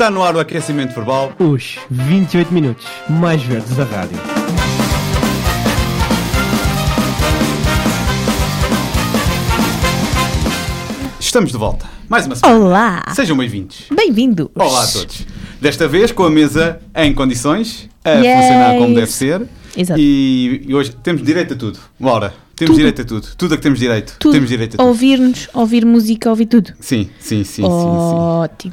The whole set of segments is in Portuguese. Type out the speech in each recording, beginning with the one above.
Está no ar o aquecimento verbal. Os 28 minutos mais verdes da rádio. Estamos de volta. Mais uma semana. Olá! Sejam bem-vindos. Bem-vindos! Olá a todos. Desta vez com a mesa em condições, a Yes. funcionar como deve ser. Exato. E, e hoje temos direito a tudo. Bora. Temos Tudo. direito a tudo. Tudo a que temos direito. Tudo. Temos direito a tudo. Ouvir-nos, ouvir música, ouvir tudo. Sim, sim, sim, sim, sim.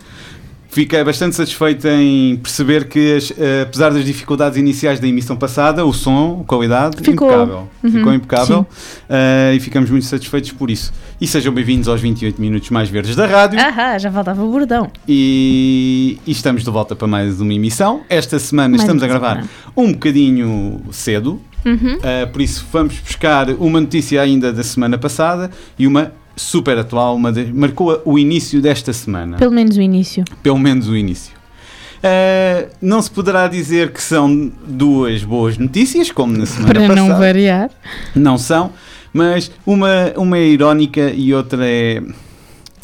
Fiquei bastante satisfeito em perceber que, as- eh, apesar das dificuldades iniciais da emissão passada, o som, a qualidade, Ficou. impecável. Uhum, Ficou impecável eh, e ficamos muito satisfeitos por isso. E sejam bem-vindos aos 28 minutos mais verdes da rádio. Ahá, já faltava o bordão. E, e estamos de volta para mais uma emissão. Esta semana Mais estamos a gravar semana. um bocadinho cedo, Uhum. uh, por isso vamos buscar uma notícia ainda da semana passada e uma super atual, uma de- marcou o início desta semana, Pelo menos o início. pelo menos o início. Uh, não se poderá dizer que são duas boas notícias, como na semana Para passada. não variar. Não são, mas uma, uma é irónica e outra é.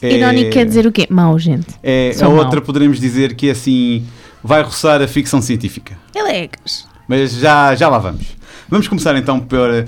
é- Irónico quer dizer o quê? Mau, gente. é, a mau. outra poderemos dizer que é assim vai roçar a ficção científica. Elegres. Mas já, já lá vamos. Vamos começar então pela,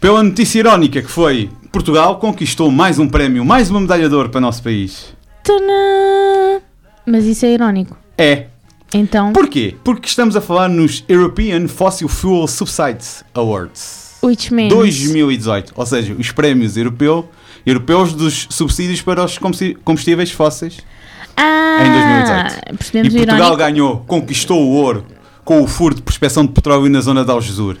pela notícia irónica que foi Portugal conquistou mais um prémio, mais uma medalha de ouro para o nosso país. Tadã! Mas isso é irónico. É. Então, Porquê? Porque estamos a falar nos European Fossil Fuel Subsidies Awards which means... 2018, ou seja, os prémios europeu, europeus dos subsídios para os combustíveis- fósseis. Ah, em 2018. Percebemos e Portugal irónico. ganhou, conquistou o ouro com o furo de prospecção de petróleo na zona de Algesur.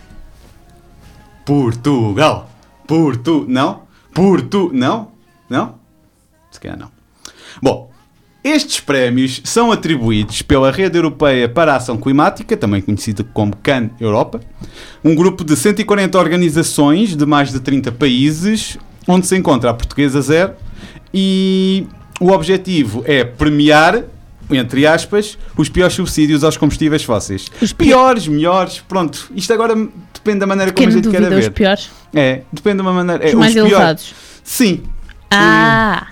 Portugal! Portu... Não? Portu... Não? Não? Se calhar não. Bom, estes prémios são atribuídos pela Rede Europeia para a Ação Climática, também conhecida como CAN Europa, um grupo de 140 organizações de mais de 30 países, onde se encontra a portuguesa zero, e o objetivo é premiar, entre aspas, os piores subsídios aos combustíveis fósseis. Os pi- piores, melhores, pronto. Isto agora depende da maneira como a gente quer duvida os ver. piores? É, depende de uma maneira. Os é, mais piores- elevados. Sim, Ah!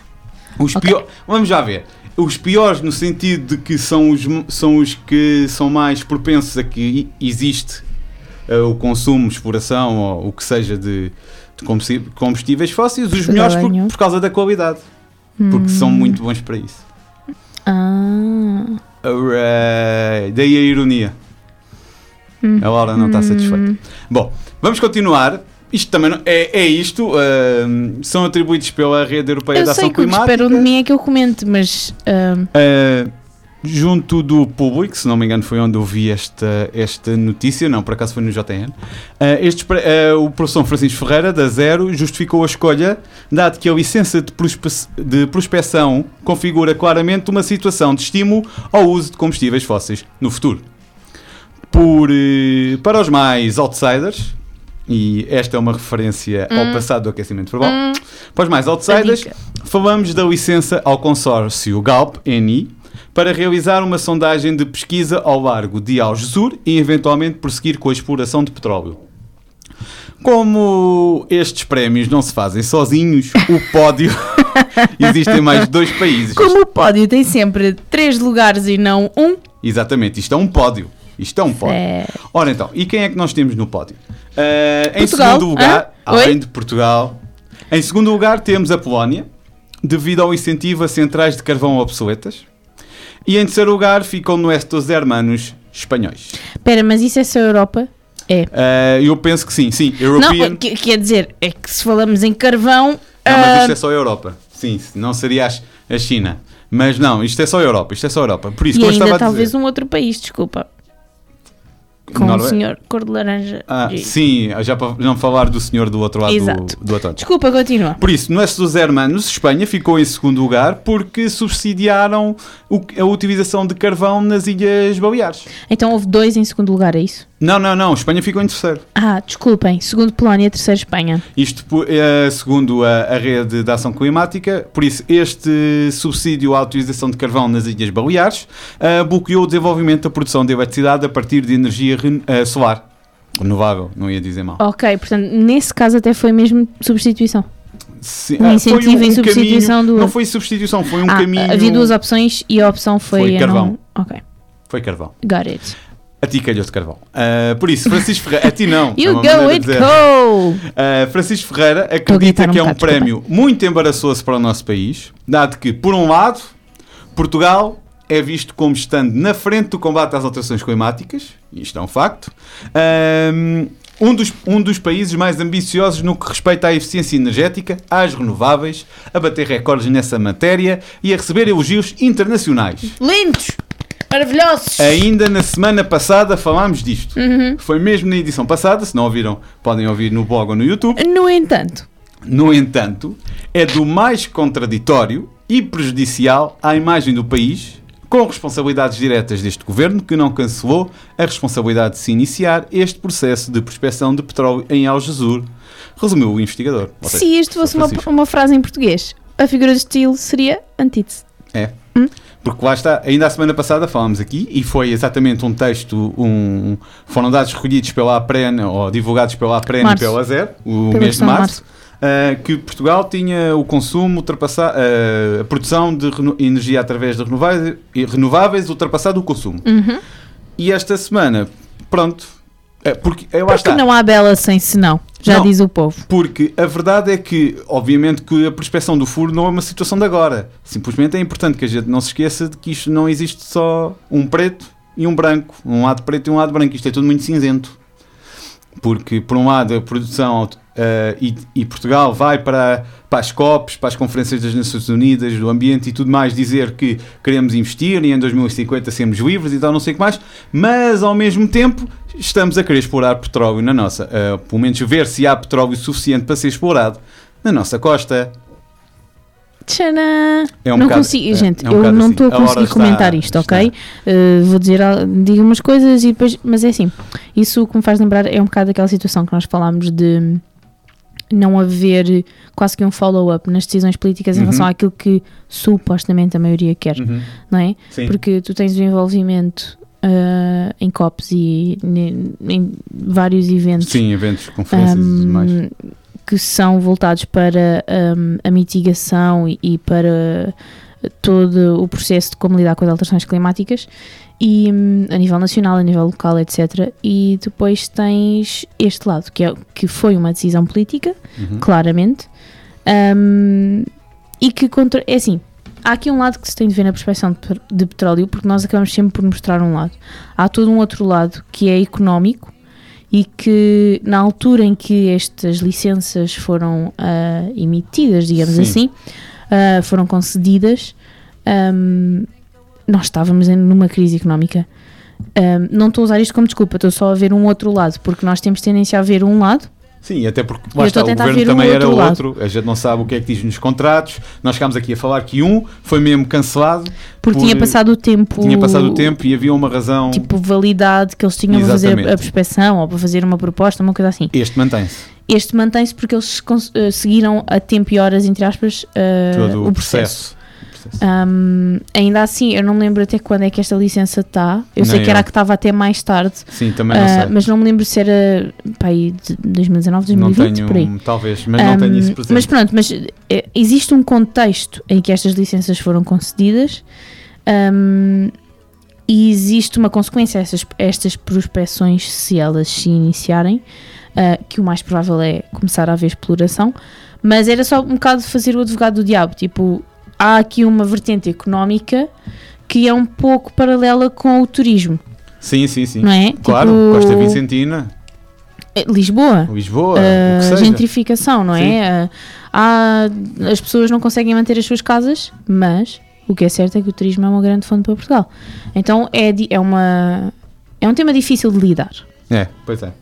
os Ok. piores. Vamos já ver. Os piores no sentido de que são os, são os que são mais propensos a que existe eh, o consumo, exploração ou o que seja de, de combustíveis- fósseis, os melhores por, por causa da qualidade. Porque Hum. são muito bons para isso. Ah. Daí a ironia. A Laura não está satisfeita. Hum. Bom, vamos continuar. Isto também não- é, é isto. ahm, são atribuídos pela Rede Europeia Eu de Ação sei que o que Climática. esperam de mim é que eu comente, mas ah, Ah, junto do público, se não me engano, foi onde eu vi esta, esta notícia. Não, por acaso foi no JN. Ah, estes pre- ah, o professor Francisco Ferreira, da Zero, justificou a escolha, dado que a licença de, prospe- de prospecção configura claramente uma situação de estímulo ao uso de combustíveis fósseis no futuro. Por, eh, para os mais outsiders, e esta é uma referência ao Hum. passado do aquecimento verbal, hum, para os mais outsiders. Falamos da licença ao consórcio GALP-NI para realizar uma sondagem de pesquisa ao largo de Algesur e eventualmente prosseguir com a exploração de petróleo. Como estes prémios não se fazem sozinhos, o pódio existem mais dois países. Como o pódio tem sempre três lugares e não um, Exatamente, isto é um pódio. Isto é um pódio. é... Ora então, e quem é que nós temos no pódio? Eh, em segundo lugar? Oi? além de Portugal, em segundo lugar temos a Polónia, devido ao incentivo a centrais de carvão obsoletas. E em terceiro lugar ficam nuestros hermanos espanhóis. Espera, mas isso é só Europa? É. Eh, eu penso que sim, sim. European. Não, que- quer dizer, é que se falamos em carvão, Não, mas ah, isto é só a Europa. Sim, não seria a China. Mas não, isto é só a Europa. Isto é só Europa. Por isso, e ainda talvez dizer, um outro país, desculpa. Com Norve- o senhor cor de laranja. Ah, E- sim, já para não falar do senhor do outro lado Exato. do, do Atlântico. Desculpa, continua. Por isso, nossos hermanos, Espanha, ficou em segundo lugar porque subsidiaram o- a utilização de carvão nas Ilhas Baleares. Então houve dois em segundo lugar, é isso? Não, não, não, Espanha ficou em terceiro. Ah, desculpem. Segundo Polónia, terceiro Espanha. Isto eh, segundo a, a rede de ação climática. Por isso, este subsídio à utilização de carvão nas Ilhas Baleares eh, bloqueou o desenvolvimento da produção de eletricidade a partir de energia eh, solar. Renovável, não ia dizer mal. Ok, portanto, nesse caso até foi mesmo substituição. Sim, Um incentivo foi em substituição caminho, do Não foi substituição, foi um Ah, caminho. Havia duas opções e a opção foi. Foi carvão. Não... Ok, Foi carvão. got it. A ti calhou-te carvão. Ah, por isso, Francisco Ferreira. A ti não. é You uma go it, go! Uh, Francisco Ferreira acredita um que é um bocado, prémio muito embaraçoso para o nosso país, dado que, por um lado, Portugal é visto como estando na frente do combate às alterações climáticas, isto é um facto, um, um dos, um dos países mais ambiciosos no que respeita à eficiência energética, às renováveis, a bater recordes nessa matéria e a receber elogios internacionais. Lindos! Maravilhosos! Ainda na semana passada falámos disto. Uhum. Foi mesmo na edição passada, se não ouviram, podem ouvir no blog ou no YouTube. No entanto, No entanto, é do mais contraditório e prejudicial à imagem do país, com responsabilidades diretas deste governo, que não cancelou a responsabilidade de se iniciar este processo de prospecção de petróleo em Algesur, resumiu o investigador. Se isto fosse uma, uma frase em português, a figura de estilo seria antítese. É. Hum? Porque lá está, ainda a semana passada falámos aqui e foi exatamente um texto, um, foram dados recolhidos pela APREN ou divulgados pela APREN e Março. pela ZER, o Pela mês de de março, ah, que Portugal tinha o consumo ultrapassado, a produção de energia através de renováveis, renováveis ultrapassado o consumo. Uhum. E esta semana, pronto, é, porque lá Porque está. não há bela sem senão, já Não. diz o povo. Porque a verdade é que, obviamente, que a prospeção do furo não é uma situação de agora. Simplesmente é importante que a gente não se esqueça de que isto não existe só um preto e um branco. Um lado preto e um lado branco. Isto é tudo muito cinzento. Porque, por um lado, a produção eh, e, e Portugal vai para, para as COPs, para as Conferências das Nações Unidas, do Ambiente e tudo mais, dizer que queremos investir e em 2050 sermos livres e tal, não sei o que mais, mas ao mesmo tempo estamos a querer explorar petróleo na nossa, eh, pelo menos ver se há petróleo suficiente para ser explorado na nossa costa. Tcharam! É um não bocado- consigo, é- gente, é um eu não assim. estou a A conseguir está- comentar isto, ok? está. Uh, vou dizer, digo umas coisas e depois, mas é assim, isso que me faz lembrar é um bocado daquela situação que nós falámos de não haver quase que um follow-up nas decisões políticas em Uhum. relação àquilo que supostamente a maioria quer, Uhum. não é? Sim. Porque tu tens o envolvimento uh, em COPs e ne- em vários eventos Sim, eventos, conferências e tudo mais. um, que são voltados para um, a mitigação e, e para todo o processo de como lidar com as alterações climáticas e hum, a nível nacional, a nível local, etc. E depois tens este lado, que, é, que foi uma decisão política, Uhum. claramente, um, e que contra. É assim, há aqui um lado que se tem de ver na prospecção de, de petróleo, porque nós acabamos sempre por mostrar um lado. Há todo um outro lado que é económico e que na altura em que estas licenças foram ah, emitidas, digamos Sim. assim, ah, foram concedidas, ahm, nós estávamos numa crise económica. Ahm, não estou a usar isto como desculpa, estou só a ver um outro lado, porque nós temos tendência a ver um lado Sim, até porque lá está, o governo também era outro outro, a gente não sabe o que é que diz nos contratos. Nós chegámos aqui a falar que um foi mesmo cancelado, Porque Por- tinha passado o tempo. tinha passado o tempo e havia uma razão. Tipo, validade que eles tinham para fazer a- prospeção ou para fazer uma proposta, uma coisa assim. Este mantém-se. Este mantém-se porque eles eh, seguiram a tempo e horas, entre aspas, eh, Todo o processo. O processo. Ahm, ainda assim, eu não me lembro até quando é que esta licença está. Eu sei Nem que era eu. a que estava até mais tarde, Sim, também não ah, sei. mas não me lembro se era pá, aí de 2019, não 2020, tenho, por aí. talvez, mas não tenho Um, isso presente. Mas pronto, mas eh, existe um contexto em que estas licenças foram concedidas um, e existe uma consequência a estas, a estas prospeções se elas se iniciarem, uh, que o mais provável é começar a haver exploração, mas era só um bocado fazer o advogado do diabo, tipo, há aqui uma vertente económica que é um pouco paralela com o turismo, Sim, sim, sim. não é? Claro, Tipo, Costa Vicentina, eh, Lisboa, Lisboa, seja. gentrificação, não é? Ah, há- as pessoas não conseguem manter as suas casas, mas o que é certo é que o turismo é uma grande fonte para Portugal. Então é, é, uma, é um tema difícil de lidar. É, pois é.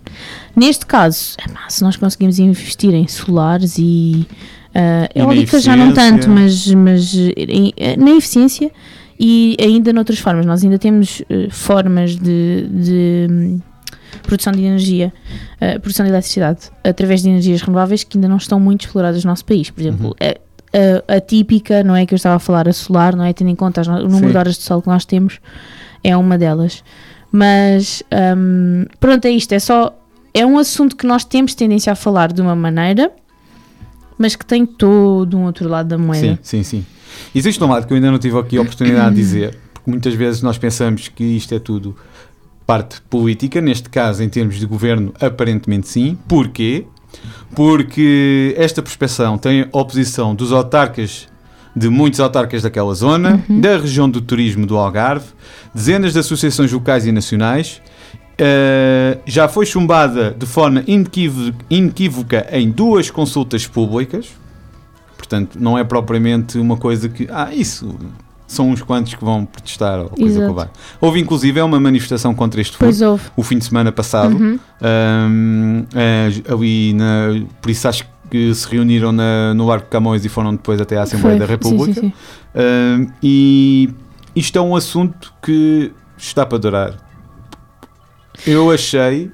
Neste caso, se nós conseguimos investir em solares e. ah, E na eólicas já não tanto, mas, mas eh, na eficiência e ainda noutras formas. Nós ainda temos eh, formas de, de, hum, produção de energia, eh, produção de eletricidade através de energias renováveis que ainda não estão muito exploradas no nosso país. Por exemplo, Uhum. a, a- a típica, não é que eu estava a falar, a solar, não é? Tendo em conta as o número Sim. de horas de sol que nós temos, é uma delas. Mas hum, pronto, é isto. É só. É um assunto que nós temos tendência a falar de uma maneira, mas que tem todo um outro lado da moeda. Sim, sim, sim. Existe um lado que eu ainda não tive aqui a oportunidade de dizer, porque muitas vezes nós pensamos que isto é tudo parte política, neste caso, em termos de governo, aparentemente sim. Porquê? Porque esta prospeção tem oposição dos autarcas, de muitos autarcas daquela zona, da região do turismo do Algarve, dezenas de associações locais e nacionais. Uh, já foi chumbada de forma inequívo- inequívoca em duas consultas públicas. Portanto, não é propriamente uma coisa que. Ah, isso. São uns quantos que vão protestar ou coisa que vai. Houve inclusive é uma manifestação contra este Pois houve. o fim de semana passado. Uhum. Um, eh, ali na, por isso acho que se reuniram na- no Arco de Camões e foram depois até à Assembleia Foi. da República. Sim, sim, sim. Um, e isto é um assunto que está para durar. Eu achei.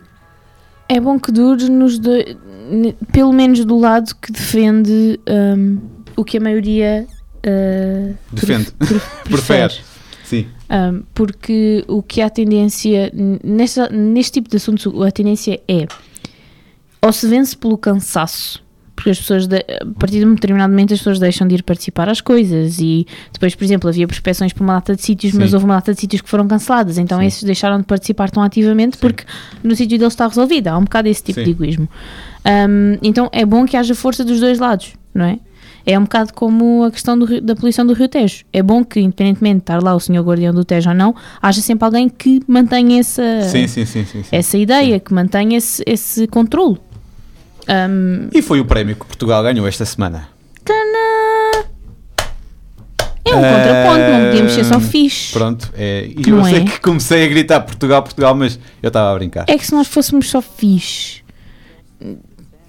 É bom que dure nos dois, pelo menos do lado que defende hum, o que a maioria uh, Defende. pref- pref- Prefere. Sim. Um, porque o que há tendência nesta, neste tipo de assuntos, a tendência é ou se vence pelo cansaço, porque as pessoas, de- a partir de um determinado momento, as pessoas deixam de ir participar às coisas. E depois, por exemplo, havia prospeções para uma data de sítios, mas Sim. houve uma data de sítios que foram canceladas, então Sim. esses deixaram de participar tão ativamente porque no sítio deles está resolvido. Há um bocado esse tipo Sim. de egoísmo. Um, então é bom que haja força dos dois lados, não é? É um bocado como a questão do da poluição do Rio Tejo. É bom que, independentemente de estar lá o senhor guardião do Tejo ou não, haja sempre alguém que mantenha essa, Sim, sim, sim, sim, sim. essa ideia, que mantenha esse, esse controle. Um, E foi o prémio que Portugal ganhou esta semana. tana! É um Ah, contraponto, não podíamos ser só fixe. Pronto. É, e eu Não sei é? que comecei a gritar Portugal, Portugal, mas eu estava a brincar. É que se nós fôssemos só fixe.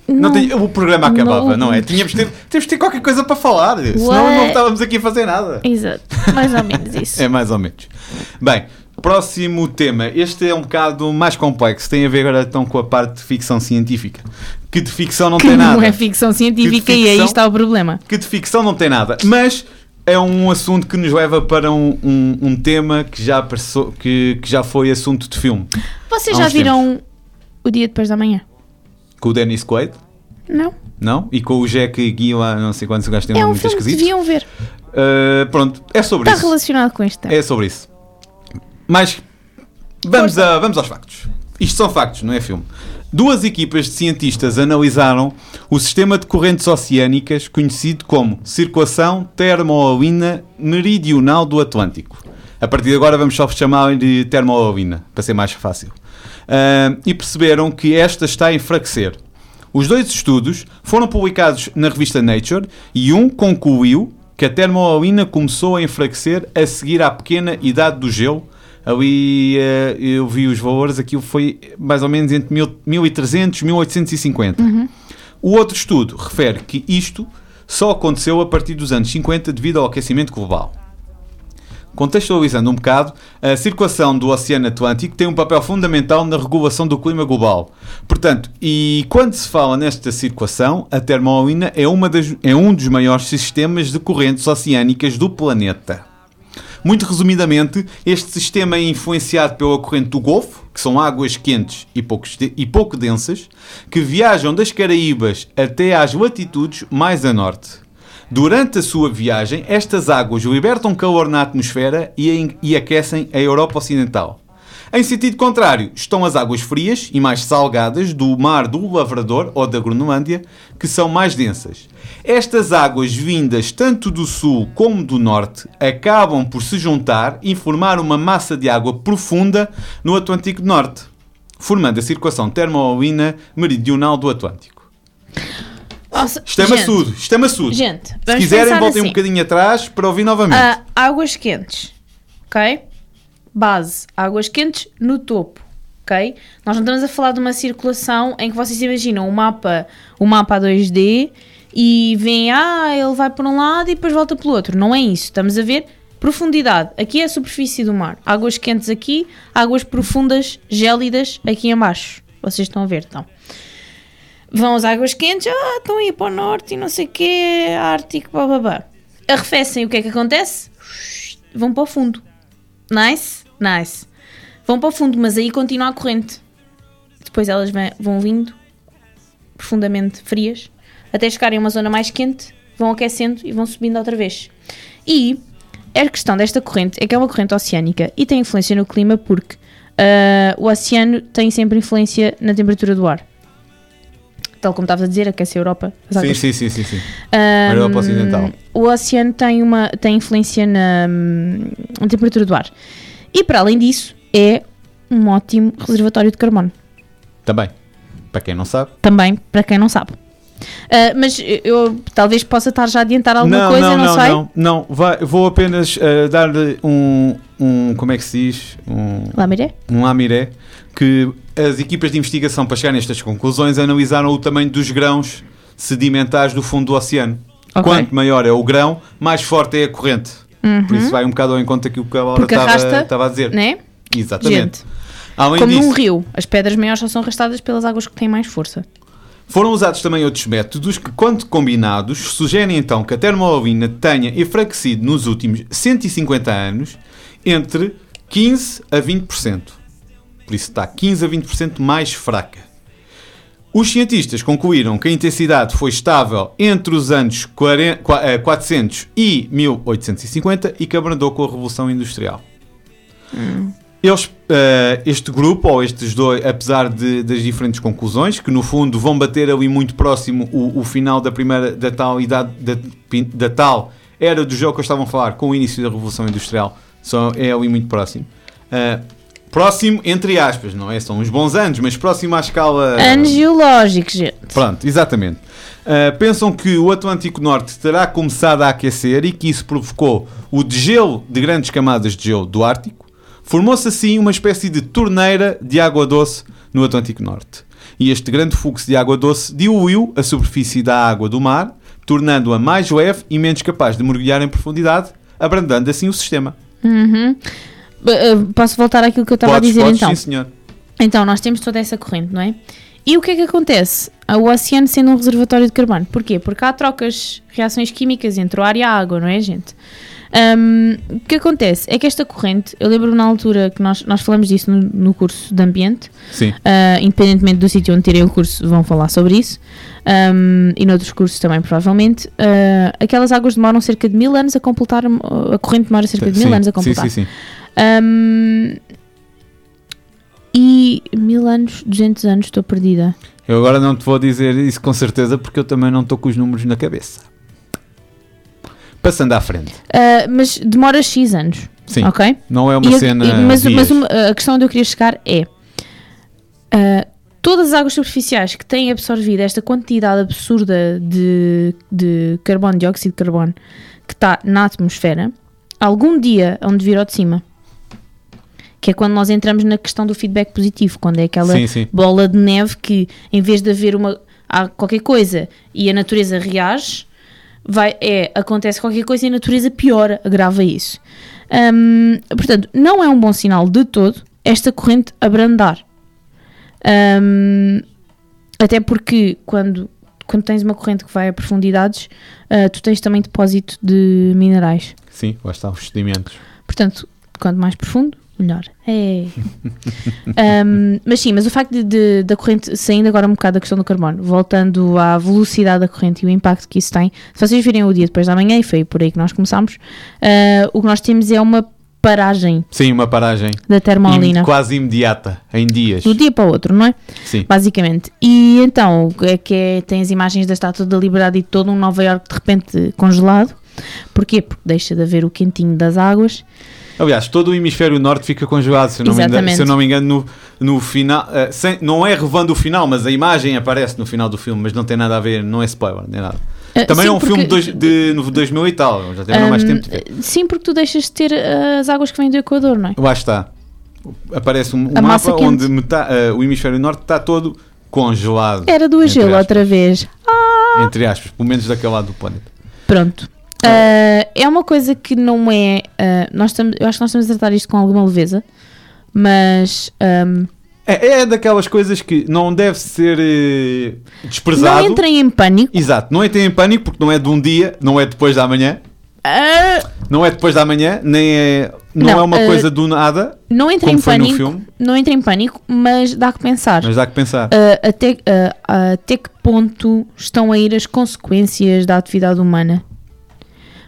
Não tinha- o programa acabava, não, Não. é? Tínhamos de ter, tínhamos de ter qualquer coisa para falar, senão não estávamos aqui a fazer nada. Exato, mais ou menos isso. É mais ou menos. Bem, próximo tema. Este é um bocado mais complexo. Tem a ver agora então com a parte de ficção científica. Que de ficção não que tem não nada. é ficção científica de e aí ficção- está o problema. Que de ficção não tem nada. Mas é um assunto que nos leva para um, um, um tema que já, passou, que, que já foi assunto de filme. Vocês já viram o dia depois da manhã? Com o Dennis Quaid, Não. não? E com o Jack Guilla, não sei quantos gajos têm É um muito esquisito. deviam ver. Uh, pronto, é sobre Está isso. relacionado com este tema. É sobre isso. Mas vamos, a, vamos aos factos. Isto são factos, não é filme. Duas equipas de cientistas analisaram o sistema de correntes oceânicas conhecido como Circulação Termoalina Meridional do Atlântico. A partir de agora vamos só chamar de termoalina, para ser mais fácil. Ah, e perceberam que esta está a enfraquecer. Os dois estudos foram publicados na revista Nature e um concluiu que a termoalina começou a enfraquecer a seguir à pequena idade do gelo. Ali eh, eu vi os valores, aquilo foi mais ou menos entre mil- 1300 e 1850. O outro estudo refere que isto só aconteceu a partir dos anos 50 devido ao aquecimento global. Contextualizando um bocado, a circulação do Oceano Atlântico tem um papel fundamental na regulação do clima global. Portanto, e quando se fala nesta circulação, a termoalina é, uma das, é um dos maiores sistemas de correntes oceânicas do planeta. Muito resumidamente, este sistema é influenciado pela corrente do Golfo, que são águas quentes e, poucos de- e pouco densas, que viajam das Caraíbas até às latitudes mais a norte. Durante a sua viagem, estas águas libertam calor na atmosfera e, e aquecem a Europa Ocidental. Em sentido contrário, estão as águas frias e mais salgadas do Mar do Lavrador ou da Groenlândia, que são mais densas. Estas águas vindas tanto do sul como do norte acabam por se juntar e formar uma massa de água profunda no Atlântico Norte, formando a circulação termoalina meridional do Atlântico. Nossa, Isto é maçudo, isto é maçudo. Gente, Se quiserem, voltem um assim. bocadinho atrás para ouvir novamente. Ah, águas quentes, ok? Base, águas quentes no topo, ok? Nós não estamos a falar de uma circulação em que vocês imaginam o mapa, o mapa a 2D e veem, ah, ele vai por um lado e depois volta pelo outro. Não é isso. Estamos a ver profundidade. Aqui é a superfície do mar. Águas quentes aqui, águas profundas, gélidas aqui em baixo. Vocês estão a ver, então. Vão as águas quentes, ah, estão aí para o norte e não sei o quê, Ártico, blá. Arrefecem, o que é que acontece? Vão para o fundo. Nice, nice. Vão para o fundo, mas aí continua a corrente. Depois elas vão vindo, profundamente frias, até chegarem a uma zona mais quente, vão aquecendo e vão subindo outra vez. E a questão desta corrente é que é uma corrente oceânica e tem influência no clima porque ah, o oceano tem sempre influência na temperatura do ar. Tal como estavas a dizer, aquece a Europa. Sim, sim, sim, sim, sim. Ahm, Europa Ocidental. O oceano tem, uma, tem influência na, hum, na temperatura do ar. E para além disso, é um ótimo reservatório de carbono. Também. Para quem não sabe. Também, para quem não sabe. Ah, mas eu talvez possa estar já a adiantar alguma não, coisa, não, não, não, sei. não, não. Vai, vou apenas eh, dar-lhe um, um. Como é que se diz? Um, Lá, Miré? um amiré que as equipas de investigação para chegar nestas conclusões analisaram o tamanho dos grãos sedimentares do fundo do oceano. Ok. Quanto maior é o grão, mais forte é a corrente. Uhum. Por isso vai um bocado ao encontro daquilo que a Laura estava a dizer. Né? Exatamente. Gente, Além como disso, num rio, as pedras maiores só são arrastadas pelas águas que têm mais força. Foram usados também outros métodos que, quando combinados, sugerem então que a termoalina tenha enfraquecido nos últimos 150 anos entre 15 a 20%. Por isso está 15 a 20% mais fraca. Os cientistas concluíram que a intensidade foi estável entre os anos 40 qua- eh, 400 e 1850 e que abrandou com a Revolução Industrial. Eles, eh, este grupo, ou estes dois, apesar de- das diferentes conclusões, que no fundo vão bater ali muito próximo o, o final da primeira, da tal idade, da, da tal era do jogo que eu estavam a falar, com o início da Revolução Industrial, só é ali muito próximo. Eh, próximo, entre aspas, não é? São uns bons anos, mas próximo à escala... Anos geológicos, gente. Pronto, exatamente. Uh, pensam que o Atlântico Norte terá começado a aquecer e que isso provocou o degelo de grandes camadas de gelo do Ártico. Formou-se assim uma espécie de torneira de água doce no Atlântico Norte. E este grande fluxo de água doce diluiu a superfície da água do mar, tornando-a mais leve e menos capaz de mergulhar em profundidade, abrandando assim o sistema. Uhum. Uh, Posso voltar àquilo que eu estava a dizer podes, então? sim senhor. Então, nós temos toda essa corrente, não é? E o que é que acontece? O oceano sendo um reservatório de carbono. Porquê? Porque há trocas, reações químicas entre o ar e a água, não é, gente? Hum, o que acontece é que esta corrente, eu lembro na altura que nós, nós falamos disso no, no curso de ambiente, Sim. ah, independentemente do sítio onde tirem o curso, vão falar sobre isso, hum, e noutros cursos também, provavelmente. ah, aquelas águas demoram cerca de mil anos a completar, a corrente demora cerca de mil sim, anos a sim, completar. sim, sim. Hum, e mil anos, 200 anos, estou perdida. Eu agora não te vou dizer isso com certeza porque eu também não estou com os números na cabeça. Passando à frente. Ah, mas demora X anos, Sim, ok? não é uma E cena. mas mas uma- a questão onde eu queria chegar é: ah, todas as águas superficiais que têm absorvido esta quantidade absurda de, de carbono, dióxido de carbono, que está na atmosfera, algum dia hão de vir ao de cima. Que é quando nós entramos na questão do feedback positivo, quando é aquela Sim, sim. bola de neve que em vez de haver uma há qualquer coisa e a natureza reage, vai, é, acontece qualquer coisa e a natureza piora, agrava isso. Hum, portanto, não é um bom sinal de todo esta corrente abrandar. Hum, até porque quando, quando tens uma corrente que vai a profundidades, ah, tu tens também depósito de minerais. Sim, lá está os sedimentos. Portanto, quanto mais profundo, melhor. É. Um, mas sim, mas o facto de, de- da corrente, saindo agora um bocado da questão do carbono, voltando à velocidade da corrente e o impacto que isso tem, se vocês virem o dia depois da manhã, e foi por aí que nós começámos, uh, o que nós temos é uma paragem Sim, uma paragem da im- termoalina. quase imediata, em dias. Do dia para o outro, não é? Sim, Basicamente. E então, é que é, tem as imagens da Estátua da Liberdade e todo um Nova Iorque de repente congelado. Porquê? Porque deixa de haver o quentinho das águas. Aliás, todo o hemisfério norte fica congelado, se eu não, me engano, se eu não me engano, no, no final. eh, sem- não é revando o final, mas a imagem aparece no final do filme, mas não tem nada a ver, não é spoiler, nem nada. Uh, Também sim, é um filme de, porque- dois, de no 2000 e tal, já tiveram mais Hum, tempo de. Sim, porque tu deixas de ter uh, as águas que vêm do Equador, não é? Lá está. Aparece um, um mapa onde eh, o hemisfério norte está todo congelado. Era do gelo outra vez. Entre aspas, pelo menos daquele lado do planeta. Pronto. Uh, é uma coisa que não é. uh, nós estamos, eu acho que nós estamos a tratar isto com alguma leveza, mas um, É, é daquelas coisas que não deve ser eh, desprezado. não entrem em pânico. Exato, não entrem em pânico porque não é de um dia, não é depois da manhã. Uh, Não é depois da manhã, nem é. Não, Não, é uma coisa do nada, Não entra como em pânico, não entra em pânico, mas dá que pensar. mas dá que pensar. Uh, até, uh, até que ponto estão a ir as consequências da atividade humana?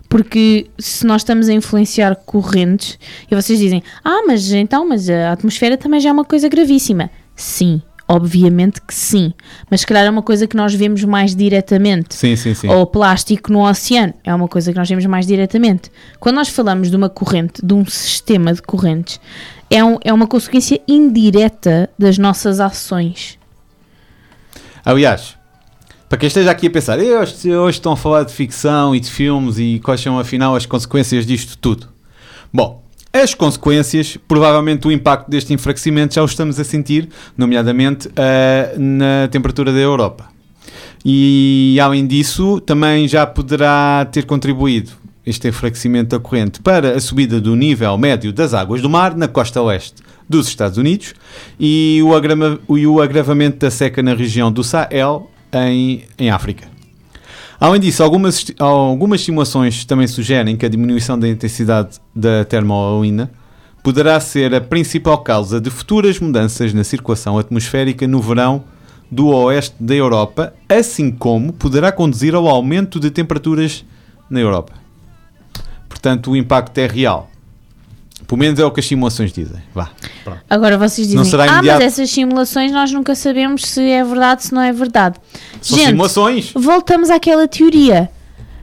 Porque se nós estamos a influenciar correntes e vocês dizem, ah, mas então, mas a atmosfera também já é uma coisa gravíssima. Sim, obviamente que sim. Mas se calhar é uma coisa que nós vemos mais diretamente. Sim, sim, sim. Ou plástico no oceano é uma coisa que nós vemos mais diretamente. Quando nós falamos de uma corrente, de um sistema de correntes, é, um- é uma consequência indireta das nossas ações. Aliás, para quem esteja aqui a pensar, "Eh, hoje, hoje estão a falar de ficção e de filmes e quais são afinal as consequências disto tudo. Bom, as consequências, provavelmente o impacto deste enfraquecimento já o estamos a sentir, nomeadamente ah, na temperatura da Europa. E além disso, também já poderá ter contribuído este enfraquecimento da corrente para a subida do nível médio das águas do mar na costa oeste dos Estados Unidos e o, agrama- e o agravamento da seca na região do Sahel em, em África. Além disso, algumas, algumas simulações também sugerem que a diminuição da intensidade da termoalina poderá ser a principal causa de futuras mudanças na circulação atmosférica no verão do oeste da Europa, assim como poderá conduzir ao aumento de temperaturas na Europa. Portanto, o impacto é real. Pelo menos é o que as simulações dizem. Vá. Pronto. Agora vocês Não dizem, ah, imediato." mas essas simulações nós nunca sabemos se é verdade, se não é verdade. São Gente, simulações. voltamos àquela teoria.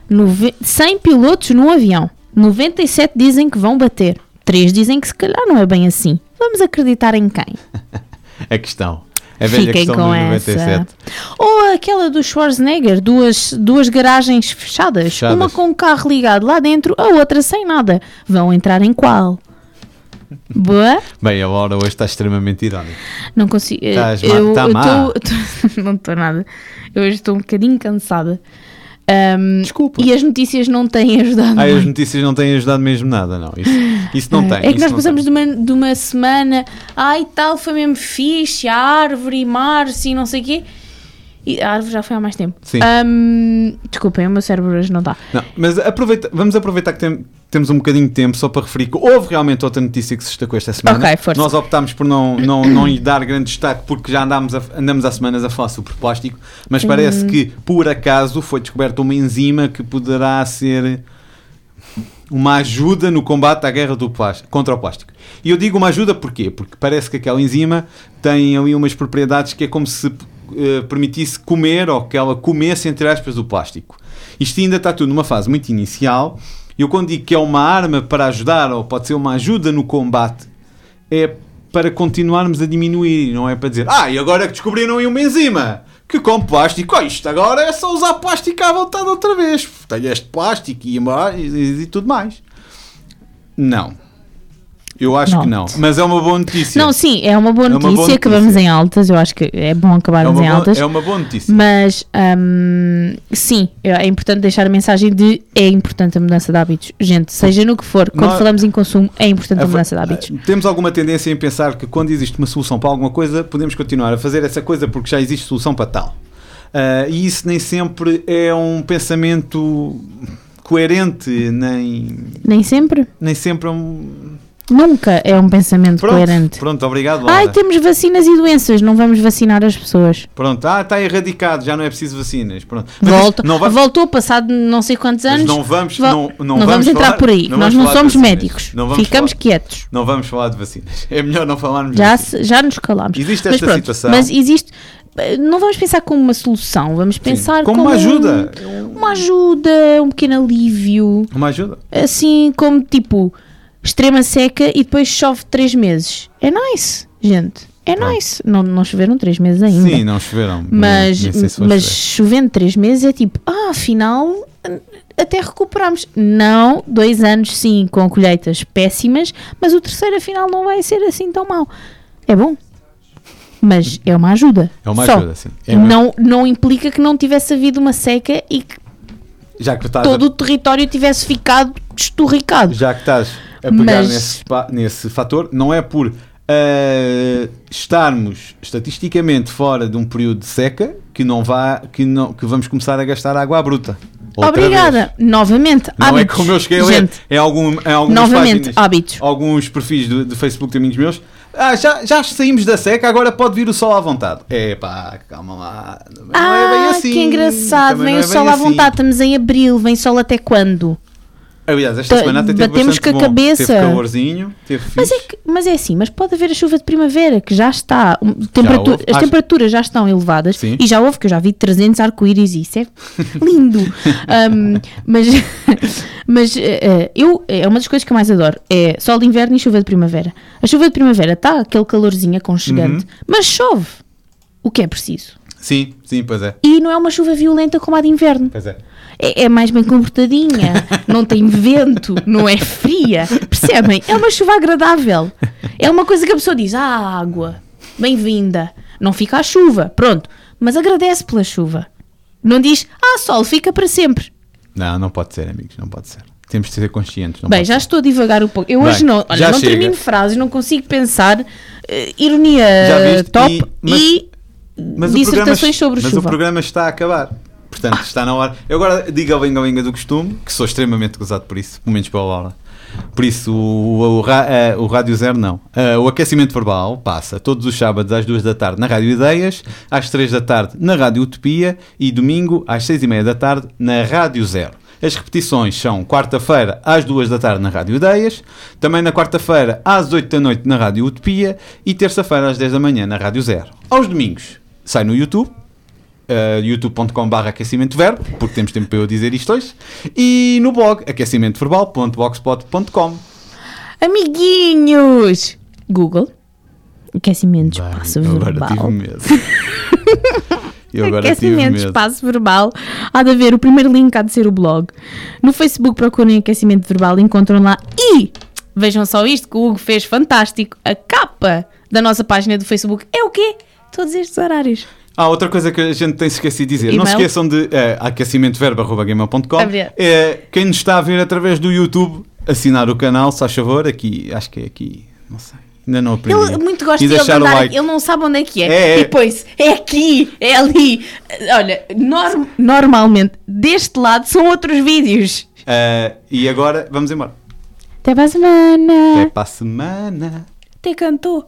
Nove- 100 pilotos num avião, 97 dizem que vão bater, 3 dizem que se calhar não é bem assim. Vamos acreditar em quem? A questão. A velha Fiquem questão com dos essa. 97. Ou aquela do Schwarzenegger, duas, duas garagens fechadas, Fechadas. uma com um carro ligado lá dentro, a outra sem nada. Vão entrar em qual? Boa? Bem, a Laura hoje está extremamente irónica. Não consigo. eh, Estás eu, tá eu má. tô- tô- não estou nada. Eu hoje estou um bocadinho cansada. Ahm, Desculpa. E as notícias não têm ajudado. Ah, as notícias não têm ajudado mesmo nada, não. Isso, isso não tem. É que nós passamos de uma, de uma semana, ai tal, foi mesmo fixe, a árvore e mar, assim, não sei o quê. E a árvore já foi há mais tempo. Sim. Ahm, desculpem, o meu cérebro hoje não está. Não, mas aproveita, vamos aproveitar que tem- temos um bocadinho de tempo só para referir que houve realmente outra notícia que se destacou esta semana. Ok, força. Nós optámos por não, não, não lhe dar grande destaque porque já andámos a- andamos há semanas a falar sobre plástico, mas parece que por acaso foi descoberta uma enzima que poderá ser uma ajuda no combate à guerra do plástico, contra o plástico. E eu digo uma ajuda porquê? Porque parece que aquela enzima tem ali umas propriedades que é como se eh, permitisse comer ou que ela comesse, entre aspas, o plástico. Isto ainda está tudo numa fase muito inicial. Eu quando digo que é uma arma para ajudar ou pode ser uma ajuda no combate, é para continuarmos a diminuir, não é para dizer, ah, e agora que descobriram aí uma enzima que com plástico, oh, isto agora é só usar plástico à vontade outra vez. Tenho este plástico e, e, e tudo mais. Não. Eu acho que não. Mas é uma boa notícia. Não, sim, é uma boa É uma notícia. boa Acabamos notícia. em altas. Eu acho que é bom é, acabarmos uma em boa, altas. é uma boa notícia. Mas hum, sim, é importante deixar a mensagem de é importante a mudança de hábitos. Gente, seja no que for, quando Nós- falamos em consumo, é importante a fa- mudança de hábitos. ah, Temos alguma tendência em pensar que quando existe uma solução para alguma coisa, podemos continuar a fazer essa coisa porque já existe solução para tal. Ah, e isso nem sempre é um pensamento coerente, nem, Nem sempre, nem sempre é um. Nunca é um pensamento Pronto, coerente. pronto obrigado, Laura. Ai, temos vacinas e doenças, não vamos vacinar as pessoas. Pronto, ah, está erradicado, já não é preciso vacinas. Pronto. Mas Volta, não vai- Voltou passado não sei quantos mas anos. não vamos, Vo- não, não, não vamos entrar falar- por aí. não Nós vamos não somos médicos. Não vamos Ficamos falar- quietos. Não vamos falar de vacinas. É melhor não falarmos Já, disso. já nos calámos. Existe mas esta pronto, situação. Mas existe. Não vamos pensar como uma solução, vamos pensar como como, uma ajuda. um- uma ajuda, um pequeno alívio. Uma ajuda. Assim como tipo extrema seca e depois chove três meses. É nice, gente. É Pronto. nice. Não, não choveram três meses ainda. Sim, não choveram. Mas, se mas chovendo três meses é tipo, ah, afinal até recuperamos. Não, dois anos sim, com colheitas péssimas, mas o terceiro afinal não vai ser assim tão mau. É bom, mas é uma ajuda. É uma Só. ajuda, sim. É não, não implica que não tivesse havido uma seca e que Já que todo a o território tivesse ficado esturricado. já que estás a pegar Mas- nesse, nesse fator, não é por ah, estarmos estatisticamente fora de um período de seca que não vá que não que vamos começar a gastar água à bruta. Outra Obrigada. vez. Novamente, Não é hábitos. como eu cheguei a ler. É algum, é algumas novamente, páginas, hábitos. alguns perfis do, do Facebook de amigos meus. Ah, já, já saímos da seca, agora pode vir o sol à vontade. É pá, calma lá. Não é bem Ah, assim. que engraçado. Também Vem não o é sol à assim. vontade. Estamos em abril. Vem sol até quando? Aliás, esta Tá- semana até teve batemos com a bom. cabeça. Teve calorzinho, teve Mas é, que- mas é assim, mas pode haver a chuva de primavera, que já está. um, temperatura- houve. as Acho- temperaturas já estão elevadas Sim. e já houve, que eu já vi 300 arco-íris e isso é lindo. Um, mas mas eh, eh, eu, é uma das coisas que eu mais adoro: é sol de inverno e chuva de primavera. A chuva de primavera está aquele calorzinho aconchegante, Uhum. mas chove. O que é preciso? Sim, sim, pois é. E não é uma chuva violenta como a de inverno. Pois é. É, é mais bem comportadinha, não tem vento, não é fria. Percebem? É uma chuva agradável. É uma coisa que a pessoa diz: Ah, água, bem-vinda. Não fica a chuva, pronto. Mas agradece pela chuva. Não diz: Ah, sol, fica para sempre. Não, não pode ser, amigos, não pode ser. Temos de ser conscientes. Bem, já ser. estou a divagar um pouco. Eu Bem, hoje não, olha, não chega. termino frases, não consigo pensar. Eh, ironia viste? top E- mas- e Mas o programa- dissertações sobre mas chuva. o programa está a acabar. Portanto, está na hora. Eu agora digo a linga do costume, que sou extremamente gozado por isso, pelo menos pela Laura. Por isso, o, o, ra- eh, o Rádio Zero não. Eh, o aquecimento verbal passa todos os sábados às 2 da tarde na Rádio Ideias, às 3 da tarde na Rádio Utopia e domingo às 6 e meia da tarde na Rádio Zero. As repetições são quarta-feira às 2 da tarde na Rádio Ideias, também na quarta-feira às 8 da noite na Rádio Utopia e terça-feira às 10 da manhã na Rádio Zero. Aos domingos sai no YouTube, uh, youtube.com.br aquecimento verbo, porque temos tempo para eu dizer isto hoje, e no blog aquecimentoverbal.blogspot.com. Amiguinhos! Google. Aquecimento, espaço eu agora tive verbal. medo. Eu agora tive aquecimento, medo. espaço verbal. Há de haver o primeiro link, há de ser o blog. No Facebook procurem aquecimento verbal, encontram lá. E vejam só isto que o Hugo fez fantástico. A capa da nossa página do Facebook é o quê? Todos estes horários. Ah, outra coisa que a gente tem esquecido de dizer. Não se E-mail. esqueçam de uh, aquecimentoverbo.gmail.com Obrigada. é, Quem nos está a ver através do YouTube, assinar o canal, se faz favor, aqui, acho que é aqui, não sei, ainda não aprendi. Ele muito gosta de deixar o like. ele não sabe onde é que é. É, é. E depois, é aqui, é ali. Olha, norm- normalmente, deste lado são outros vídeos. Uh, e agora, vamos embora. Até para a semana. Até para a semana. Até cantou.